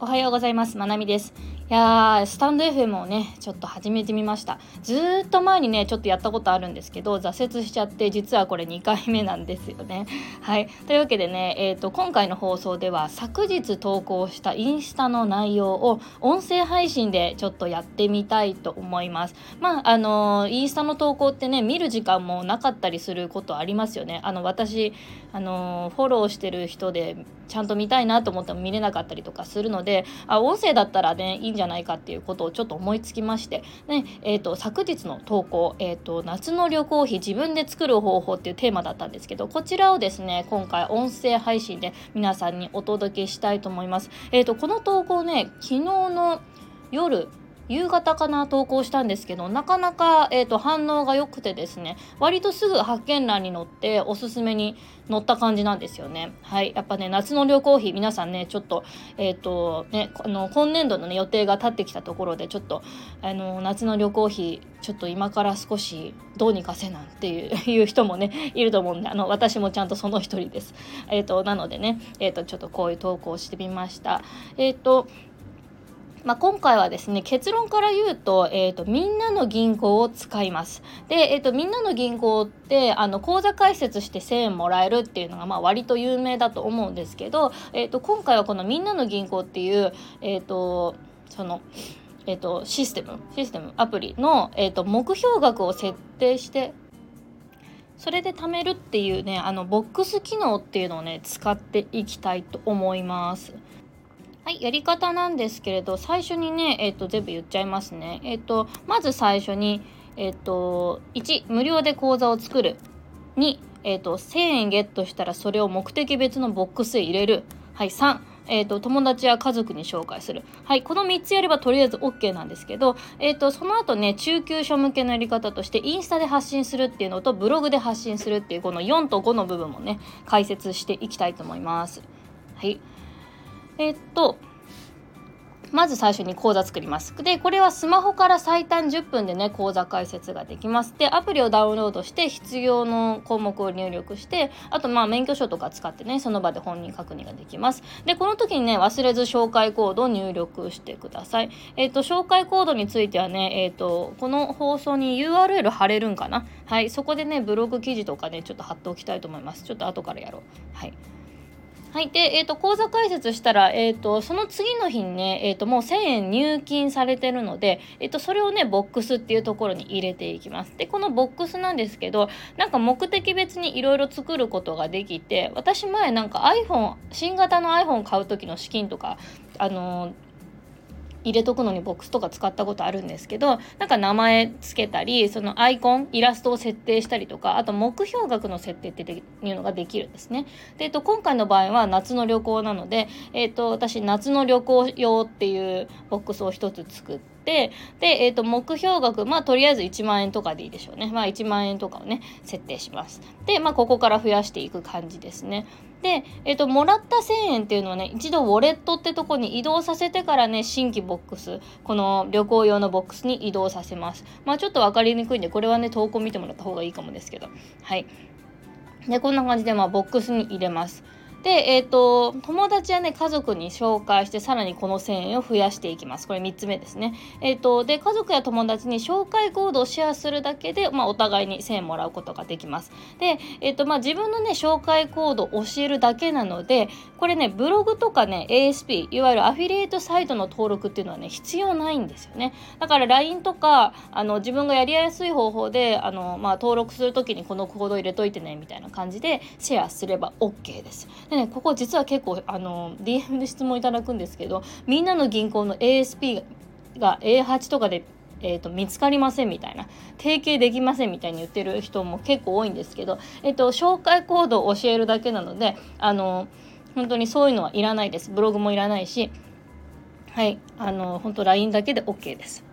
おはようございます。まなみです。いやー、スタンド FM をね、ちょっと始めてみました。ずっと前にね、ちょっとやったことあるんですけど、挫折しちゃって、実はこれ2回目なんですよね。はい。というわけでね、え、ー、と、今回の放送では、昨日投稿したインスタの内容を音声配信でちょっとやってみたいと思います。まあ、あのー、インスタの投稿ってね、見る時間もなかったりすることありますよね。あの、私、あのー、フォローしてる人で、ちゃんと見たいなと思っても見れなかったりとかするので、あ、音声だったらね、いんじゃないかっていうことをちょっと思いつきまして、ねえーと、昨日の投稿、えーと「夏の旅行費自分で作る方法」っていうテーマだったんですけどこちらをですね今回音声配信で皆さんにお届けしたいと思います。えーと、この投稿ね昨日の夜夕方かな投稿したんですけどなかなか、えーと、反応が良くてですね割とすぐ発見欄に載っておすすめに載った感じなんですよね。はい。やっぱね夏の旅行費皆さんねちょっとえっ、ー、とねあの今年度の、ね、予定が立ってきたところでちょっとあの夏の旅行費ちょっと今から少しどうにかせなんていう 人もねいると思うんであの私もちゃんとその一人です。えっ、ー、となのでねえっ、ー、とちょっとこういう投稿してみました。えっ、とまあ、今回はですね結論から言うと,、えーと、みんなの銀行を使います。で、えーと、みんなの銀行ってあの口座開設して1000円もらえるっていうのが、まあ、割と有名だと思うんですけど、えーと、今回はこのみんなの銀行っていう、えー、とその。えー、とシステムシステムアプリの、えー、と目標額を設定してそれで貯めるっていうねあのボックス機能っていうのをね使っていきたいと思います。はい、やり方なんですけれど、最初にね、えっ、ー、と、全部言っちゃいますね。えっ、ー、と、まず最初に、えっ、ー、と、1、無料で講座を作る。2、えっ、と、1000円ゲットしたらそれを目的別のボックスへ入れる。はい、3、えーと、友達や家族に紹介する。はい、この3つやればとりあえず OK なんですけど、えーと、その後ね、中級者向けのやり方として、インスタで発信するっていうのと、ブログで発信するっていう、この4と5の部分もね、解説していきたいと思います。はい。えっと、まず最初に講座作ります。で、これはスマホから最短10分でね、講座解説ができます。で、アプリをダウンロードして必要の項目を入力して、あとまあ免許証とか使ってね、その場で本人確認ができます。で、この時にね、忘れず紹介コードを入力してください。えっ、と、紹介コードについてはね、えっ、と、この放送に URL 貼れるんかな？はい、そこでね、ブログ記事とかね、ちょっと貼っておきたいと思います。ちょっと後からやろう。はい。はい。で、えっ、ー、と、口座開設したら、えっ、ー、と、その次の日にね、えっ、ー、と、もう1000円入金されてるので、えっ、と、それをね、ボックスっていうところに入れていきます。で、このボックスなんですけど、なんか目的別にいろいろ作ることができて、私前なんか iPhone、新型の iPhone 買う時の資金とか、あの入れとくのにボックスとか使ったことあるんですけどなんか名前つけたりそのアイコンイラストを設定したりとかあと目標額の設定っていうのができるんですね。で、えっと、今回の場合は夏の旅行なので、えっと、私夏の旅行用っていうボックスを一つ作って。で、えー、と目標額まあとりあえず1万円とかでいいでしょうねまあ1万円とかをね設定しますでまあここから増やしていく感じですねで、えっ、と、もらった1000円っていうのはね、一度ウォレットってとこに移動させてからね、新規ボックス、この旅行用のボックスに移動させます。まあちょっと分かりにくいんで、これはね、投稿見てもらった方がいいかもですけど。はい。で、こんな感じで、まあボックスに入れます。で、え、ー、と、友達やね、家族に紹介して、さらにこの1000円を増やしていきます。これ3つ目ですね。え、ー、と、で、家族や友達に紹介コードをシェアするだけで、まあ、お互いに1000円もらうことができます。で、え、ー、と、まあ、自分のね、紹介コードを教えるだけなので、これね、ブログとかね、ASP、いわゆるアフィリエイトサイトの登録っていうのはね、必要ないんですよね。だから LINE とか、あの、自分がやりやすい方法で、あの、まあ、登録するときにこのコードを入れといてね、みたいな感じでシェアすれば OK です。ででね、ここ実は結構あの DM で質問いただくんですけどみんなの銀行の ASP が A8 とかでえーと、見つかりませんみたいな提携できませんみたいに言ってる人も結構多いんですけど、えーと、紹介コードを教えるだけなのであの本当にそういうのはいらないですブログもいらないしはいあの本当 LINE だけで OK です。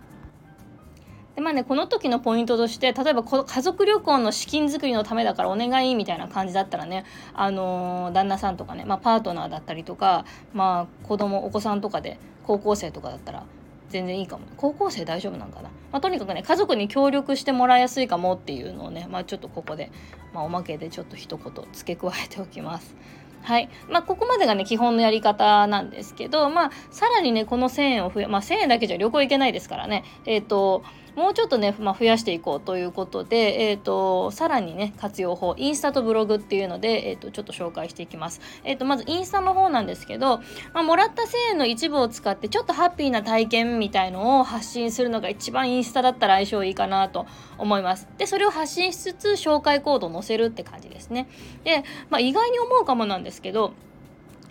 でまあねこの時のポイントとして例えば家族旅行の資金作りのためだからお願いみたいな感じだったらねあのー、旦那さんとかね、まあ、パートナーだったりとかまあ子供お子さんとかで高校生とかだったら全然いいかも高校生大丈夫なんかな、まあ、とにかくね家族に協力してもらいやすいかもっていうのをね、まあ、ちょっとここで、まあ、おまけでちょっと一言付け加えておきます。はい。まあ、ここまでがね基本のやり方なんですけど、まあ、さらにねこの1000円を増や、まあ、1000円だけじゃ旅行行けないですからね。えっ、ー、ともうちょっとね、まあ、増やしていこうということで、えーと、さらにね活用法インスタとブログっていうので、えーと、ちょっと紹介していきます、えーと、まずインスタの方なんですけど、まあ、もらった1000円の一部を使ってちょっとハッピーな体験みたいのを発信するのが一番インスタだったら相性いいかなと思います。でそれを発信しつつ紹介コードを載せるって感じですね。で、まあ、意外に思うかもなんですけど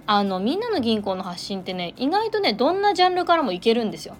あのみんなの銀行の発信ってね意外とねどんなジャンルからもいけるんですよ。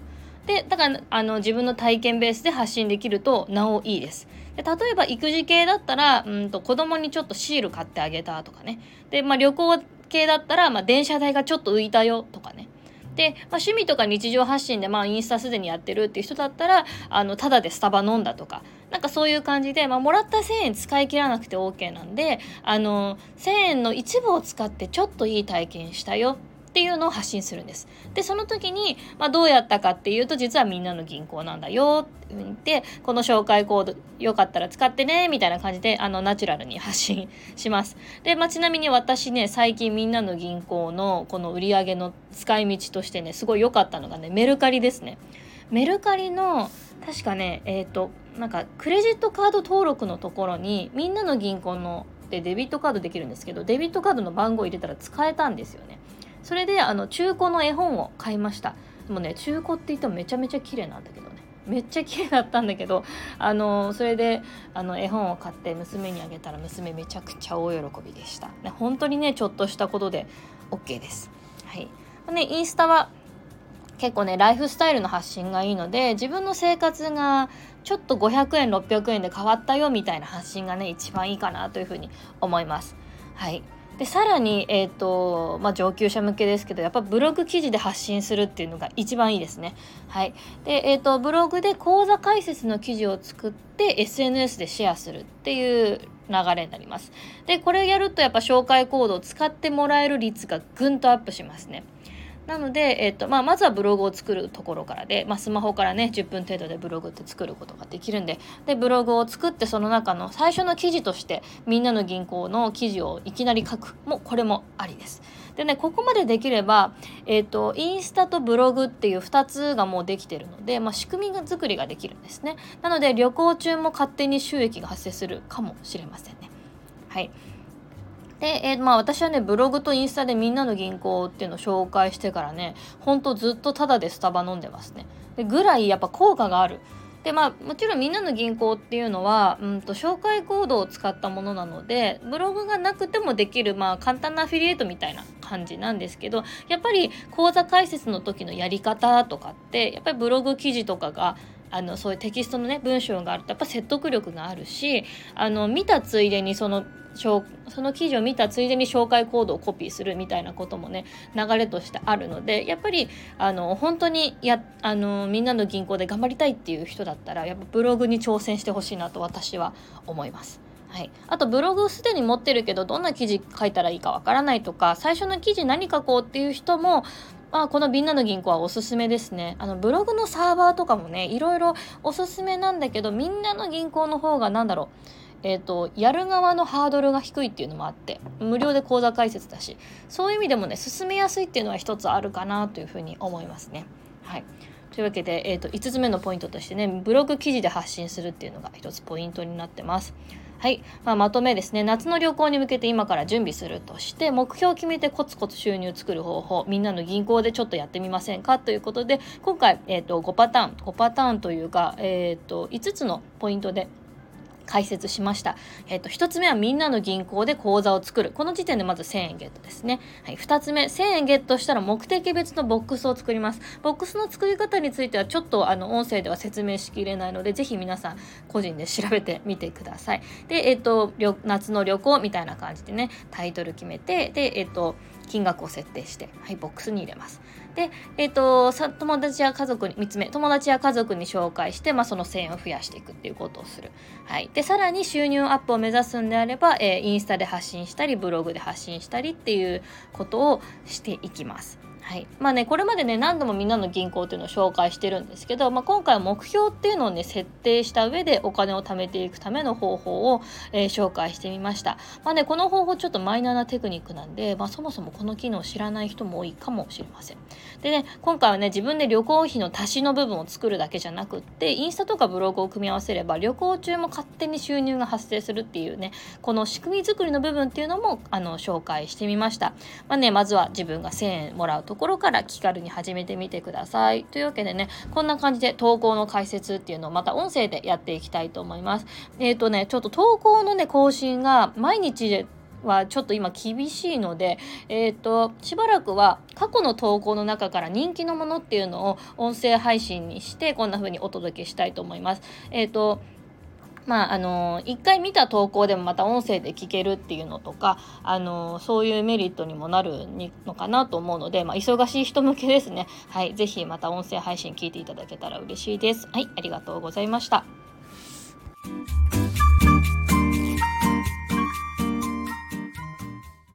でだからあの自分の体験ベースで発信できるとなおいいです。で例えば育児系だったらうんと子供にちょっとシール買ってあげたとかね。で、まあ、旅行系だったら、まあ、電車代がちょっと浮いたよとかね。で、まあ、趣味とか日常発信で、まあ、インスタすでにやってるっていう人だったらあのただでスタバ飲んだとか。なんかそういう感じで、まあ、もらった1000円使い切らなくて OK なんであの1000円の一部を使ってちょっといい体験したよっていうのを発信するんです。で、その時に、まあ、どうやったかっていうと、実はみんなの銀行なんだよって言って、この紹介コードよかったら使ってね、みたいな感じで、あの、ナチュラルに発信します。で、まあ、ちなみに私ね、最近みんなの銀行のこの売り上げの使い道としてね、すごい良かったのがね、メルカリですね。メルカリの、確かね、えっ、ー、と、なんか、クレジットカード登録のところに、みんなの銀行のでデビットカードできるんですけどデビットカードの番号入れたら使えたんですよねそれであの中古の絵本を買いました。でもね中古って言ってもめちゃめちゃ綺麗なんだけどね。めっちゃ綺麗だったんだけどあのそれであの絵本を買って娘にあげたら娘めちゃくちゃ大喜びでした、ね、本当にねちょっとしたことで OK です。はい。ねインスタは結構ねライフスタイルの発信がいいので自分の生活がちょっと500円600円で変わったよみたいな発信がね一番いいかなというふうに思います。はい。でさらに、えーとまあ、上級者向けですけどやっぱブログ記事で発信するっていうのが一番いいですね。はいでえーと、ブログで講座解説の記事を作って SNS でシェアするっていう流れになります。でこれをやるとやっぱ紹介コードを使ってもらえる率がぐんとアップしますね。なので、えっとまあ、まずはブログを作るところからで、まあ、スマホからね10分程度でブログって作ることができるんででブログを作ってその中の最初の記事としてみんなの銀行の記事をいきなり書くもこれもありです。でねここまでできれば、えっとインスタとブログっていう2つがもうできてるので、まあ、仕組み作りができるんですね。なので旅行中も勝手に収益が発生するかもしれませんね。はいで、えー、まあ私はね、ブログとインスタでみんなの銀行っていうのを紹介してからね、ほんとずっとタダでスタバ飲んでますね。でぐらいやっぱ効果がある。でまあもちろんみんなの銀行っていうのは、うんと、紹介コードを使ったものなのでブログがなくてもできる、まあ、簡単なアフィリエイトみたいな感じなんですけどやっぱり講座解説の時のやり方とかってやっぱりブログ記事とかがあのそういうテキストのね文章があるとやっぱ説得力があるしあの見たついでにそのその記事を見たついでに紹介コードをコピーするみたいなこともね流れとしてあるのでやっぱりあの本当にやあのみんなの銀行で頑張りたいっていう人だったらやっぱブログに挑戦してほしいなと私は思います。はい、あとブログすでに持ってるけどどんな記事書いたらいいかわからないとか最初の記事何書こうっていう人もまあ、このみんなの銀行はおすすめですね。あのブログのサーバーとかもねいろいろおすすめなんだけどみんなの銀行の方が何だろうえーと、やる側のハードルが低いっていうのもあって無料で講座解説だしそういう意味でもね進めやすいっていうのは一つあるかなというふうに思いますね。はいというわけで、えーと、5つ目のポイントとしてねブログ記事で発信するっていうのが一つポイントになってます。はい、まあ、まとめですね。夏の旅行に向けて今から準備するとして目標を決めてコツコツ収入を作る方法みんなの銀行でちょっとやってみませんかということで今回、えーと、5パターン。5パターンというか、えーと5つのポイントで解説しました。えっ、ー、と、1つ目はみんなの銀行で口座を作る。この時点でまず1000円ゲットですね。はい、2つ目、1000円ゲットしたら目的別のボックスを作ります。ボックスの作り方についてはちょっとあの音声では説明しきれないので、ぜひ皆さん個人で調べてみてください。で、えっ、ー、と、夏の旅行みたいな感じでね、タイトル決めて、で、えっ、ー、と、金額を設定して、はい、ボックスに入れます。で、え、ー、と、さ友達や家族に、3つ目、友達や家族に紹介して、まあ、その1000円を増やしていくっていうことをする。はい。で、さらに収入アップを目指すんであれば、えー、インスタで発信したり、ブログで発信したりっていうことをしていきます。はい。まあね、これまでね何度もみんなの銀行っていうのを紹介してるんですけど、まあ、今回は目標っていうのをね設定した上でお金を貯めていくための方法を、えー、紹介してみました、まあね、この方法ちょっとマイナーなテクニックなんで、まあ、そもそもこの機能を知らない人も多いかもしれません。でね今回はね自分で旅行費の足しの部分を作るだけじゃなくってインスタとかブログを組み合わせれば旅行中も勝手に収入が発生するっていうねこの仕組み作りの部分っていうのもあの紹介してみました、まあね、まずは自分が1000円もらうとところから気軽に始めてみてください。というわけでね、こんな感じで投稿の解説っていうのをまた音声でやっていきたいと思います。えっ、ー、とね、ちょっと投稿のね、更新が毎日ではちょっと今厳しいので、えっ、ー、と、しばらくは過去の投稿の中から人気のものっていうのを音声配信にしてこんな風にお届けしたいと思います。えっ、ー、と、まあ、あの一回見た投稿でもまた音声で聞けるっていうのとか、あのそういうメリットにもなるのかなと思うので、まあ、忙しい人向けですね。はい、ぜひまた音声配信聞いていただけたら嬉しいです。はい、ありがとうございました。